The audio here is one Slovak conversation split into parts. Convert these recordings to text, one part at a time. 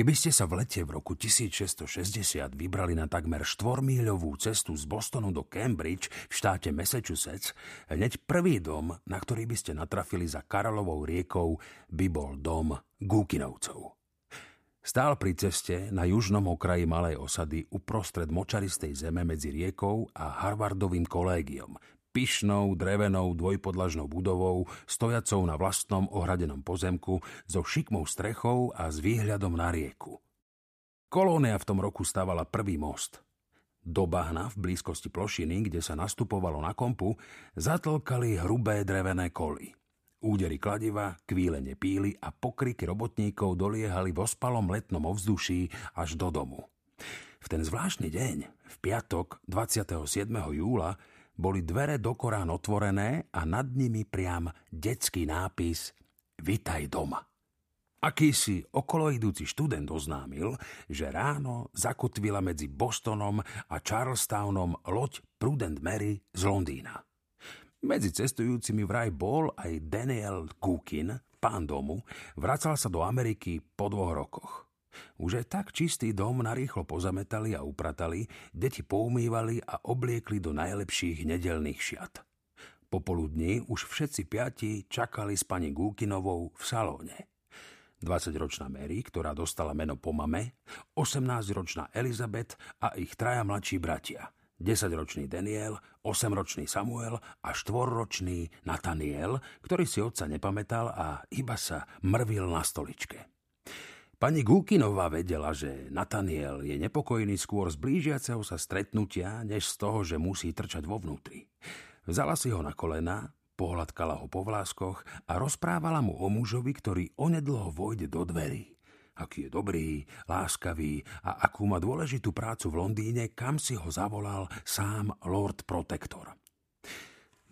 Keby ste sa v lete v roku 1660 vybrali na takmer štvormíľovú cestu z Bostonu do Cambridge v štáte Massachusetts, hneď prvý dom, na ktorý by ste natrafili za Karalovou riekou, by bol dom Gúkinovcov. Stál pri ceste na južnom okraji malej osady uprostred močaristej zeme medzi riekou a Harvardovým kolégiom, pyšnou drevenou dvojpodlažnou budovou, stojacou na vlastnom ohradenom pozemku, so šikmou strechou a s výhľadom na rieku. Kolónia v tom roku stavala prvý most. Do bahna v blízkosti plošiny, kde sa nastupovalo na kompu, zatlkali hrubé drevené koly. Údery kladiva, kvílenie píly a pokriky robotníkov doliehali v ospalom letnom ovzduší až do domu. V ten zvláštny deň, v piatok 27. júla, boli dvere do Korán otvorené a nad nimi priam detský nápis Vitaj doma. Akýsi okoloidúci študent oznámil, že ráno zakotvila medzi Bostonom a Charlestownom loď Prudent Mary z Londýna. Medzi cestujúcimi vraj bol aj Daniel Kukin, pán domu, vracal sa do Ameriky po dvoch rokoch. Už aj tak čistý dom narýchlo pozametali a upratali, deti poumývali a obliekli do najlepších nedelných šiat. Popoludní už všetci piati čakali s pani Gúkinovou v salóne. 20-ročná Mary, ktorá dostala meno po mame, 18-ročná Elizabeth a ich traja mladší bratia – 10-ročný Daniel, 8-ročný Samuel a 4-ročný Nathaniel, ktorý si otca nepamätal a iba sa mrvil na stoličke. Pani Gúkinová vedela, že Nathaniel je nepokojný skôr z blížiaceho sa stretnutia, než z toho, že musí trčať vo vnútri. Vzala si ho na kolena, pohľadkala ho po vláskoch a rozprávala mu o mužovi, ktorý onedlho vojde do dverí. Aký je dobrý, láskavý a akú má dôležitú prácu v Londýne, kam si ho zavolal sám Lord Protector.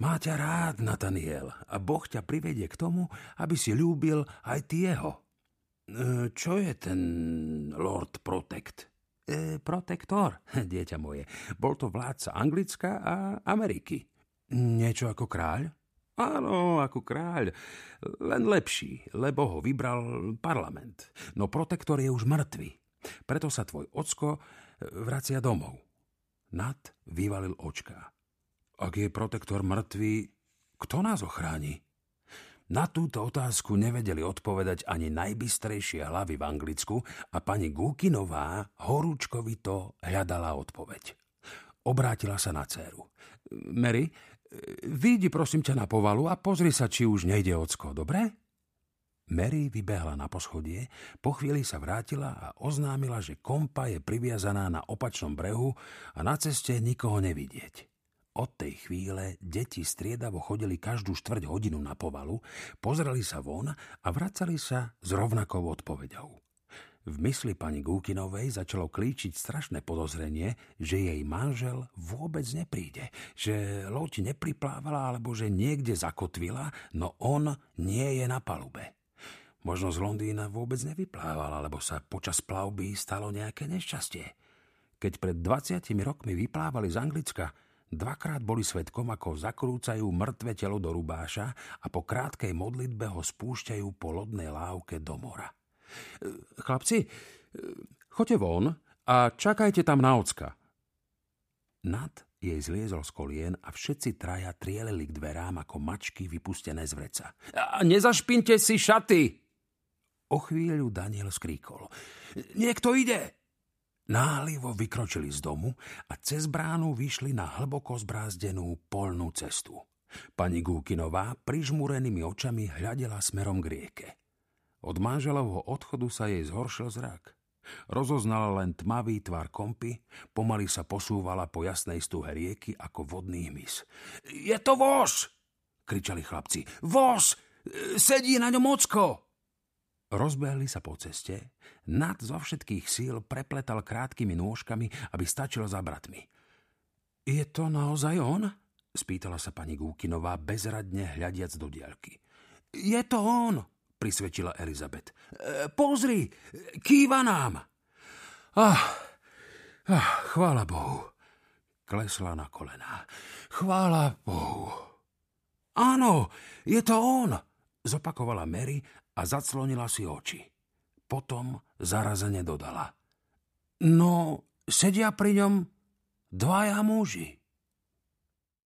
Má ťa rád, Nathaniel, a Boh ťa privedie k tomu, aby si ľúbil aj ty jeho, čo je ten Lord Protect? E, protektor, dieťa moje. Bol to vládca Anglicka a Ameriky. Niečo ako kráľ? Áno, ako kráľ. Len lepší, lebo ho vybral parlament. No protektor je už mŕtvy. Preto sa tvoj ocko e, vracia domov. Nad vyvalil očka. Ak je protektor mŕtvý, kto nás ochráni? Na túto otázku nevedeli odpovedať ani najbystrejšie hlavy v Anglicku a pani Gúkinová horúčkovito hľadala odpoveď. Obrátila sa na dceru. Mary, vyjdi prosím ťa na povalu a pozri sa, či už nejde ocko, dobre? Mary vybehla na poschodie, po chvíli sa vrátila a oznámila, že kompa je priviazaná na opačnom brehu a na ceste nikoho nevidieť. Od tej chvíle deti striedavo chodili každú štvrť hodinu na povalu, pozreli sa von a vracali sa s rovnakou odpoveďou. V mysli pani Gúkinovej začalo klíčiť strašné podozrenie, že jej manžel vôbec nepríde, že loď nepriplávala alebo že niekde zakotvila, no on nie je na palube. Možno z Londýna vôbec nevyplával, alebo sa počas plavby stalo nejaké nešťastie. Keď pred 20 rokmi vyplávali z Anglicka, Dvakrát boli svetkom, ako zakrúcajú mŕtve telo do rubáša a po krátkej modlitbe ho spúšťajú po lodnej lávke do mora. E, chlapci, e, choďte von a čakajte tam na ocka. Nad jej zliezol z kolien a všetci traja trielili k dverám ako mačky vypustené z vreca. A nezašpinte si šaty! O chvíľu Daniel skríkol. Niekto ide! Nálivo vykročili z domu a cez bránu vyšli na hlboko zbrázdenú polnú cestu. Pani Gúkinová prižmúrenými očami hľadela smerom k rieke. Od manželovho odchodu sa jej zhoršil zrak. Rozoznala len tmavý tvar kompy, pomaly sa posúvala po jasnej stuhe rieky ako vodný hmyz. Je to voz! kričali chlapci. Voz! Sedí na ňom ocko! Rozbehli sa po ceste, nad zo všetkých síl prepletal krátkými nôžkami, aby stačil za bratmi. Je to naozaj on? spýtala sa pani Gúkinová bezradne hľadiac do diaľky. Je to on, prisvedčila Elizabet. E, pozri, kýva nám. Ah, ah, chvála Bohu. Klesla na kolená. Chvála Bohu. Áno, je to on, zopakovala Mary a zaclonila si oči. Potom zarazene dodala. No, sedia pri ňom dvaja muži.